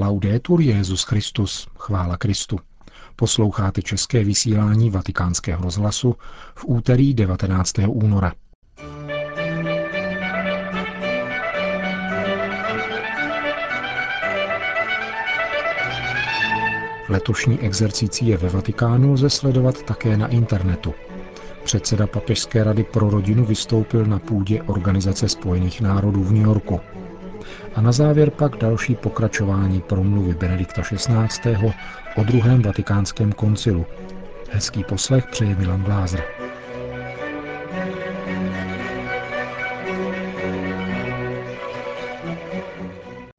Laudetur Jezus Christus, chvála Kristu. Posloucháte české vysílání Vatikánského rozhlasu v úterý 19. února. Letošní exercici je ve Vatikánu lze sledovat také na internetu. Předseda Papežské rady pro rodinu vystoupil na půdě Organizace spojených národů v New Yorku. A na závěr pak další pokračování promluvy Benedikta XVI. o druhém vatikánském koncilu. Hezký poslech přeje Milan Glázer.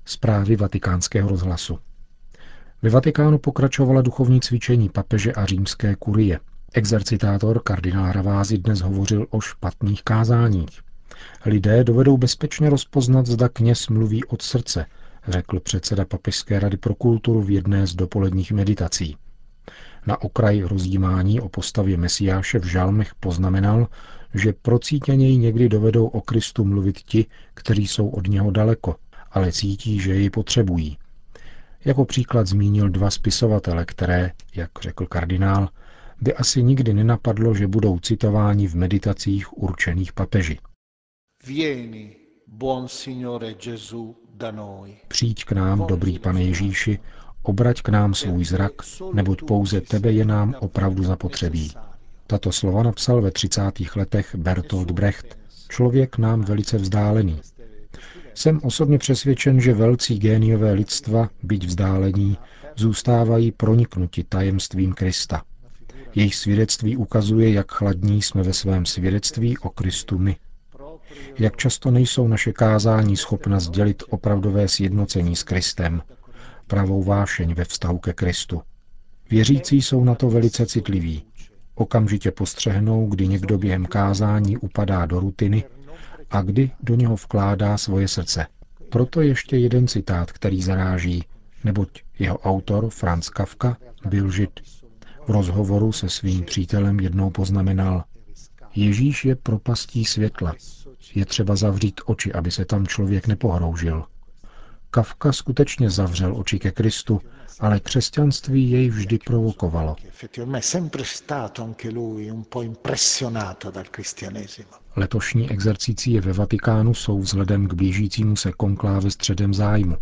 Zprávy vatikánského rozhlasu. Ve Vatikánu pokračovala duchovní cvičení papeže a římské kurie. Exercitátor kardinál Ravázi dnes hovořil o špatných kázáních. Lidé dovedou bezpečně rozpoznat, zda kněz mluví od srdce, řekl předseda Papežské rady pro kulturu v jedné z dopoledních meditací. Na okraj rozjímání o postavě Mesiáše v žalmech poznamenal, že procítěněji někdy dovedou o Kristu mluvit ti, kteří jsou od něho daleko, ale cítí, že jej potřebují. Jako příklad zmínil dva spisovatele, které, jak řekl kardinál, by asi nikdy nenapadlo, že budou citováni v meditacích určených papeži. Vieni, buon Signore Gesù, da noi. Přijď k nám, dobrý pane Ježíši, obrať k nám svůj zrak, neboť pouze tebe je nám opravdu zapotřebí. Tato slova napsal ve 30. letech Bertolt Brecht, člověk nám velice vzdálený. Jsem osobně přesvědčen, že velcí géniové lidstva, byť vzdálení, zůstávají proniknuti tajemstvím Krista. Jejich svědectví ukazuje, jak chladní jsme ve svém svědectví o Kristu my. Jak často nejsou naše kázání schopna sdělit opravdové sjednocení s Kristem, pravou vášeň ve vztahu ke Kristu. Věřící jsou na to velice citliví. Okamžitě postřehnou, kdy někdo během kázání upadá do rutiny a kdy do něho vkládá svoje srdce. Proto ještě jeden citát, který zaráží, neboť jeho autor, Franz Kafka, byl žid. V rozhovoru se svým přítelem jednou poznamenal, Ježíš je propastí světla. Je třeba zavřít oči, aby se tam člověk nepohroužil. Kafka skutečně zavřel oči ke Kristu, ale křesťanství jej vždy provokovalo. Letošní exercicie ve Vatikánu jsou vzhledem k blížícímu se konkláve středem zájmu.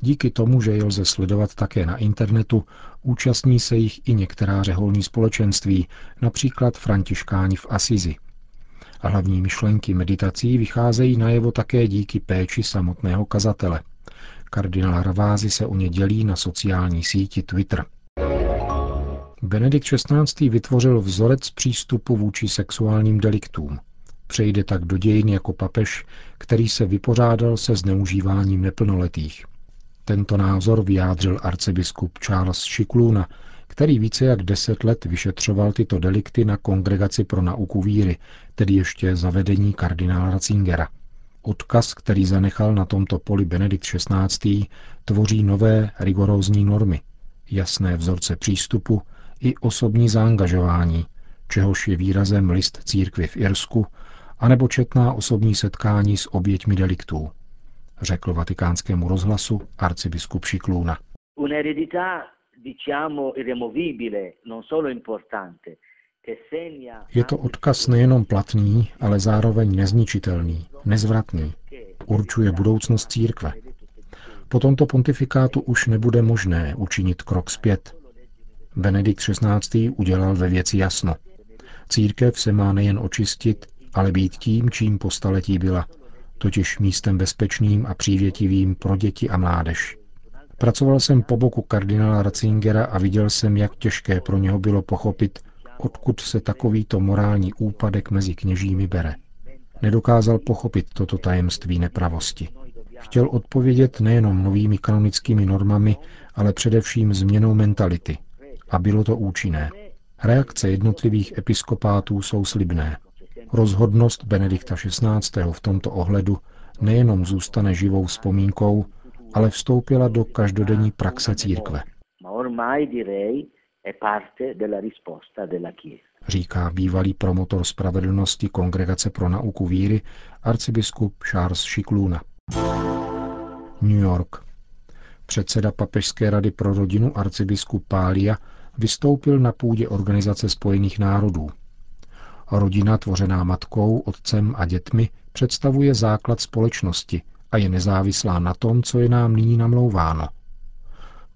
Díky tomu, že je lze sledovat také na internetu, účastní se jich i některá řeholní společenství, například františkáni v Asizi. A hlavní myšlenky meditací vycházejí najevo také díky péči samotného kazatele. Kardinál Ravázy se o ně dělí na sociální síti Twitter. Benedikt XVI. vytvořil vzorec přístupu vůči sexuálním deliktům. Přejde tak do dějin jako papež, který se vypořádal se zneužíváním neplnoletých. Tento názor vyjádřil arcibiskup Charles Šikluna, který více jak deset let vyšetřoval tyto delikty na Kongregaci pro nauku víry, tedy ještě zavedení kardinála Ratzingera. Odkaz, který zanechal na tomto poli Benedikt XVI., tvoří nové rigorózní normy, jasné vzorce přístupu i osobní zaangažování, čehož je výrazem list církvy v Irsku, anebo četná osobní setkání s oběťmi deliktů řekl vatikánskému rozhlasu arcibiskup Šiklůna. Je to odkaz nejenom platný, ale zároveň nezničitelný, nezvratný. Určuje budoucnost církve. Po tomto pontifikátu už nebude možné učinit krok zpět. Benedikt XVI. udělal ve věci jasno. Církev se má nejen očistit, ale být tím, čím po staletí byla – totiž místem bezpečným a přívětivým pro děti a mládež. Pracoval jsem po boku kardinála Ratzingera a viděl jsem, jak těžké pro něho bylo pochopit, odkud se takovýto morální úpadek mezi kněžími bere. Nedokázal pochopit toto tajemství nepravosti. Chtěl odpovědět nejenom novými kanonickými normami, ale především změnou mentality. A bylo to účinné. Reakce jednotlivých episkopátů jsou slibné. Rozhodnost Benedikta XVI. v tomto ohledu nejenom zůstane živou vzpomínkou, ale vstoupila do každodenní praxe církve. Říká bývalý promotor spravedlnosti Kongregace pro nauku víry arcibiskup Charles Šikluna. New York. Předseda Papežské rady pro rodinu arcibiskup Pália vystoupil na půdě Organizace spojených národů. Rodina tvořená matkou, otcem a dětmi představuje základ společnosti a je nezávislá na tom, co je nám nyní namlouváno.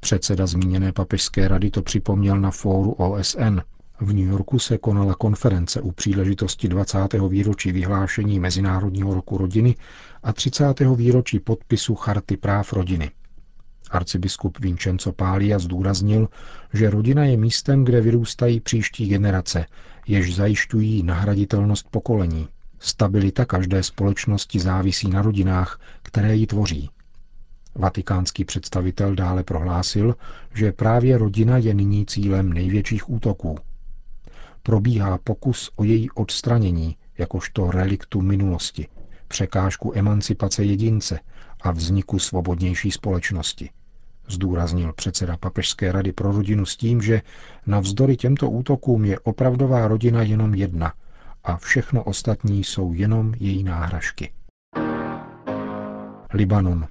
Předseda zmíněné papežské rady to připomněl na fóru OSN. V New Yorku se konala konference u příležitosti 20. výročí vyhlášení Mezinárodního roku rodiny a 30. výročí podpisu Charty práv rodiny. Arcibiskup Vincenzo Pália zdůraznil, že rodina je místem, kde vyrůstají příští generace, jež zajišťují nahraditelnost pokolení. Stabilita každé společnosti závisí na rodinách, které ji tvoří. Vatikánský představitel dále prohlásil, že právě rodina je nyní cílem největších útoků. Probíhá pokus o její odstranění jakožto reliktu minulosti, překážku emancipace jedince a vzniku svobodnější společnosti. Zdůraznil předseda Papežské rady pro rodinu s tím, že navzdory těmto útokům je opravdová rodina jenom jedna a všechno ostatní jsou jenom její náhražky. Libanon.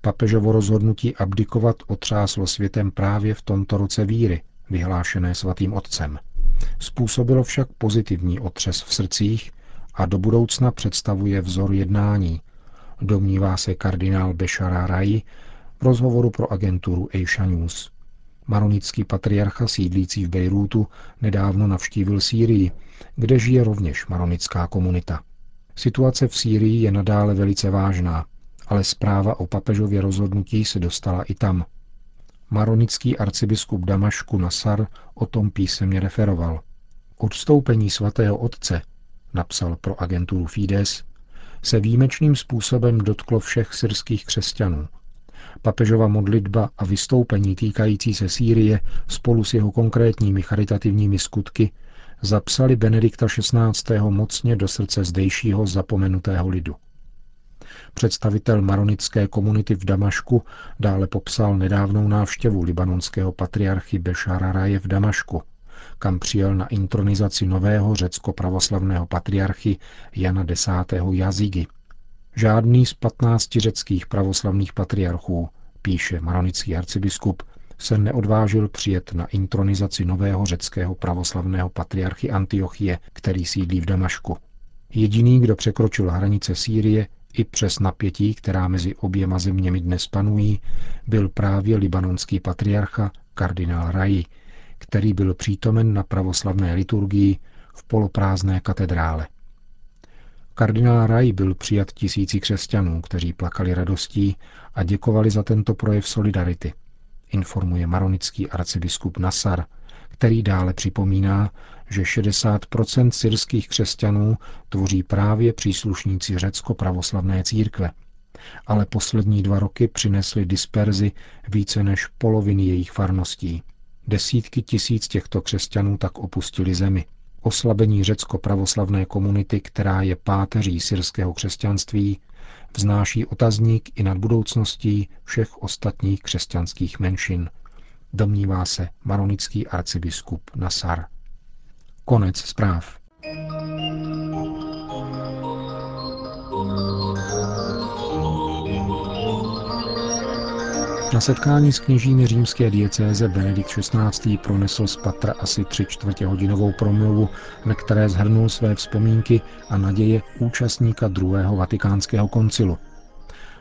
Papežovo rozhodnutí abdikovat otřáslo světem právě v tomto roce víry, vyhlášené svatým otcem. Způsobilo však pozitivní otřes v srdcích a do budoucna představuje vzor jednání, domnívá se kardinál Bešara Rai v rozhovoru pro agenturu Asia News. Maronický patriarcha sídlící v Bejrútu nedávno navštívil Sýrii, kde žije rovněž maronická komunita. Situace v Sýrii je nadále velice vážná, ale zpráva o papežově rozhodnutí se dostala i tam. Maronický arcibiskup Damašku Nasar o tom písemně referoval. Odstoupení svatého otce, napsal pro agenturu Fides, se výjimečným způsobem dotklo všech syrských křesťanů. Papežova modlitba a vystoupení týkající se Sýrie spolu s jeho konkrétními charitativními skutky zapsali Benedikta XVI. mocně do srdce zdejšího zapomenutého lidu. Představitel maronické komunity v Damašku dále popsal nedávnou návštěvu libanonského patriarchy Bešara Raje v Damašku, kam přijel na intronizaci nového řecko-pravoslavného patriarchy Jana X. Jazigy. Žádný z patnácti řeckých pravoslavných patriarchů, píše maronický arcibiskup, se neodvážil přijet na intronizaci nového řeckého pravoslavného patriarchy Antiochie, který sídlí v Damašku. Jediný, kdo překročil hranice Sýrie i přes napětí, která mezi oběma zeměmi dnes panují, byl právě libanonský patriarcha kardinál Raji, který byl přítomen na pravoslavné liturgii v poloprázdné katedrále. Kardinál Raj byl přijat tisíci křesťanů, kteří plakali radostí a děkovali za tento projev solidarity, informuje maronický arcibiskup Nasar, který dále připomíná, že 60% syrských křesťanů tvoří právě příslušníci řecko-pravoslavné církve. Ale poslední dva roky přinesly disperzi více než poloviny jejich farností. Desítky tisíc těchto křesťanů tak opustili zemi. Oslabení řecko-pravoslavné komunity, která je páteří syrského křesťanství, vznáší otazník i nad budoucností všech ostatních křesťanských menšin, domnívá se maronický arcibiskup Nasar. Konec zpráv. Na setkání s kněžími římské diecéze Benedikt XVI. pronesl z patra asi tři čtvrtě hodinovou promluvu, ve které zhrnul své vzpomínky a naděje účastníka druhého vatikánského koncilu.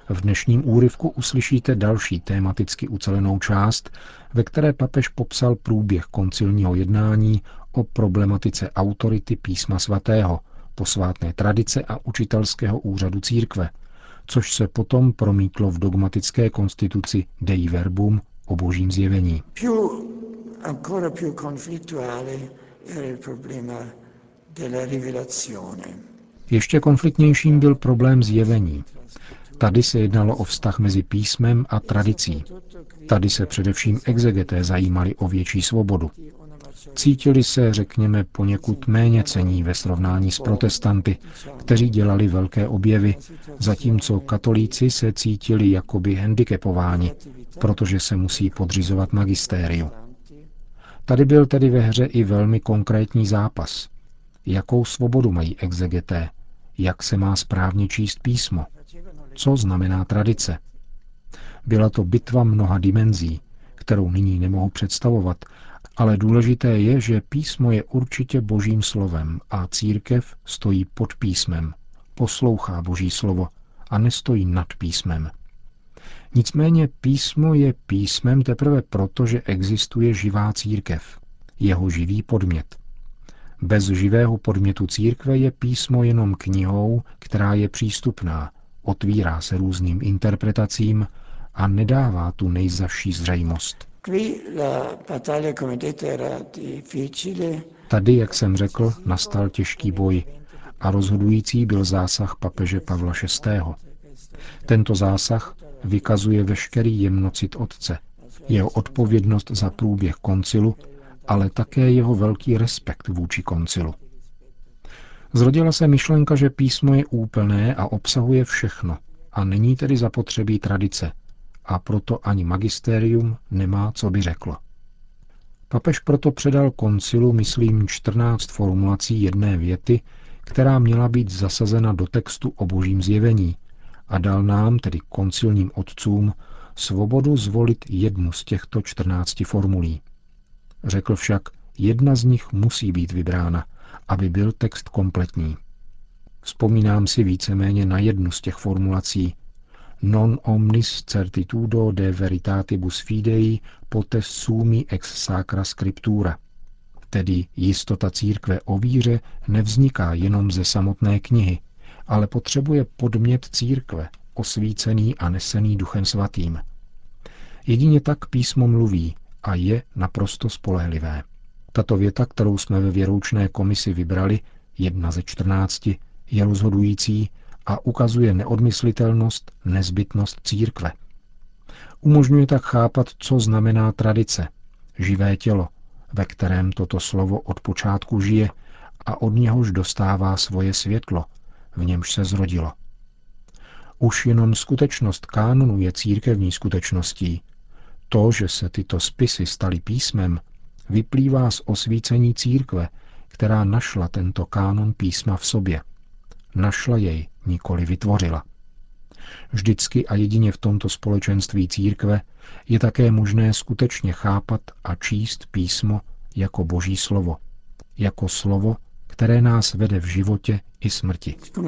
V dnešním úryvku uslyšíte další tématicky ucelenou část, ve které papež popsal průběh koncilního jednání o problematice autority písma svatého, posvátné tradice a učitelského úřadu církve – což se potom promítlo v dogmatické konstituci Dei Verbum o božím zjevení. Ještě konfliktnějším byl problém zjevení. Tady se jednalo o vztah mezi písmem a tradicí. Tady se především exegeté zajímali o větší svobodu. Cítili se, řekněme, poněkud méně cení ve srovnání s protestanty, kteří dělali velké objevy, zatímco katolíci se cítili jakoby handicapováni, protože se musí podřizovat magistériu. Tady byl tedy ve hře i velmi konkrétní zápas. Jakou svobodu mají exegeté? Jak se má správně číst písmo? Co znamená tradice? Byla to bitva mnoha dimenzí, kterou nyní nemohu představovat, ale důležité je, že písmo je určitě božím slovem a církev stojí pod písmem, poslouchá boží slovo a nestojí nad písmem. Nicméně písmo je písmem teprve proto, že existuje živá církev, jeho živý podmět. Bez živého podmětu církve je písmo jenom knihou, která je přístupná, otvírá se různým interpretacím a nedává tu nejzavší zřejmost. Tady, jak jsem řekl, nastal těžký boj a rozhodující byl zásah papeže Pavla VI. Tento zásah vykazuje veškerý jemnocit otce, jeho odpovědnost za průběh koncilu, ale také jeho velký respekt vůči koncilu. Zrodila se myšlenka, že písmo je úplné a obsahuje všechno a není tedy zapotřebí tradice, a proto ani magistérium nemá, co by řeklo. Papež proto předal koncilu, myslím, 14 formulací jedné věty, která měla být zasazena do textu o božím zjevení a dal nám, tedy koncilním otcům, svobodu zvolit jednu z těchto 14 formulí. Řekl však, jedna z nich musí být vybrána, aby byl text kompletní. Vzpomínám si víceméně na jednu z těch formulací, non omnis certitudo de veritatibus fidei potes sumi ex sacra scriptura. Tedy jistota církve o víře nevzniká jenom ze samotné knihy, ale potřebuje podmět církve, osvícený a nesený duchem svatým. Jedině tak písmo mluví a je naprosto spolehlivé. Tato věta, kterou jsme ve věroučné komisi vybrali, jedna ze čtrnácti, je rozhodující a ukazuje neodmyslitelnost, nezbytnost církve. Umožňuje tak chápat, co znamená tradice, živé tělo, ve kterém toto slovo od počátku žije a od něhož dostává svoje světlo, v němž se zrodilo. Už jenom skutečnost kánonu je církevní skutečností. To, že se tyto spisy staly písmem, vyplývá z osvícení církve, která našla tento kánon písma v sobě. Našla jej, nikoli vytvořila. Vždycky a jedině v tomto společenství církve je také možné skutečně chápat a číst písmo jako boží slovo, jako slovo, které nás vede v životě i smrti. E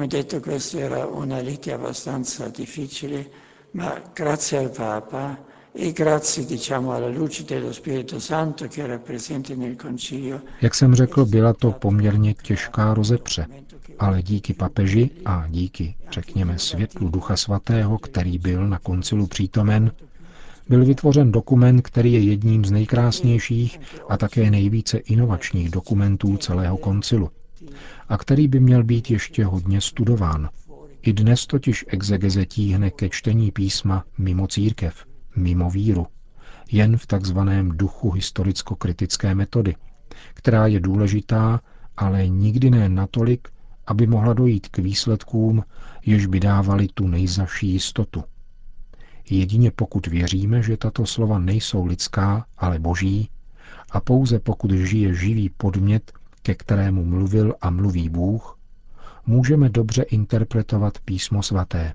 Jak jsem řekl, byla to poměrně těžká rozepře, ale díky papeži a díky, řekněme, světlu Ducha Svatého, který byl na koncilu přítomen, byl vytvořen dokument, který je jedním z nejkrásnějších a také nejvíce inovačních dokumentů celého koncilu a který by měl být ještě hodně studován. I dnes totiž exegeze tíhne ke čtení písma mimo církev, mimo víru, jen v takzvaném duchu historicko-kritické metody, která je důležitá, ale nikdy ne natolik, aby mohla dojít k výsledkům, jež by dávali tu nejzaší jistotu. Jedině pokud věříme, že tato slova nejsou lidská, ale boží, a pouze pokud žije živý podmět, ke kterému mluvil a mluví Bůh, můžeme dobře interpretovat písmo svaté.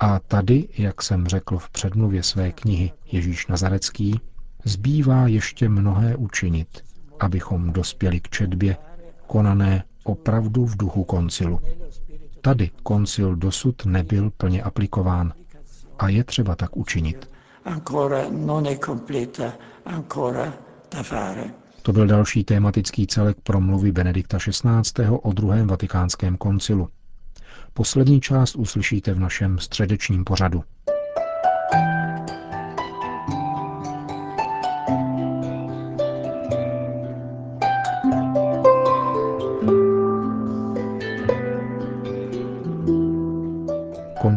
A tady, jak jsem řekl v předmluvě své knihy Ježíš Nazarecký, zbývá ještě mnohé učinit, abychom dospěli k četbě, konané opravdu v duchu koncilu. Tady koncil dosud nebyl plně aplikován a je třeba tak učinit. To byl další tématický celek promluvy Benedikta XVI. o druhém vatikánském koncilu. Poslední část uslyšíte v našem středečním pořadu.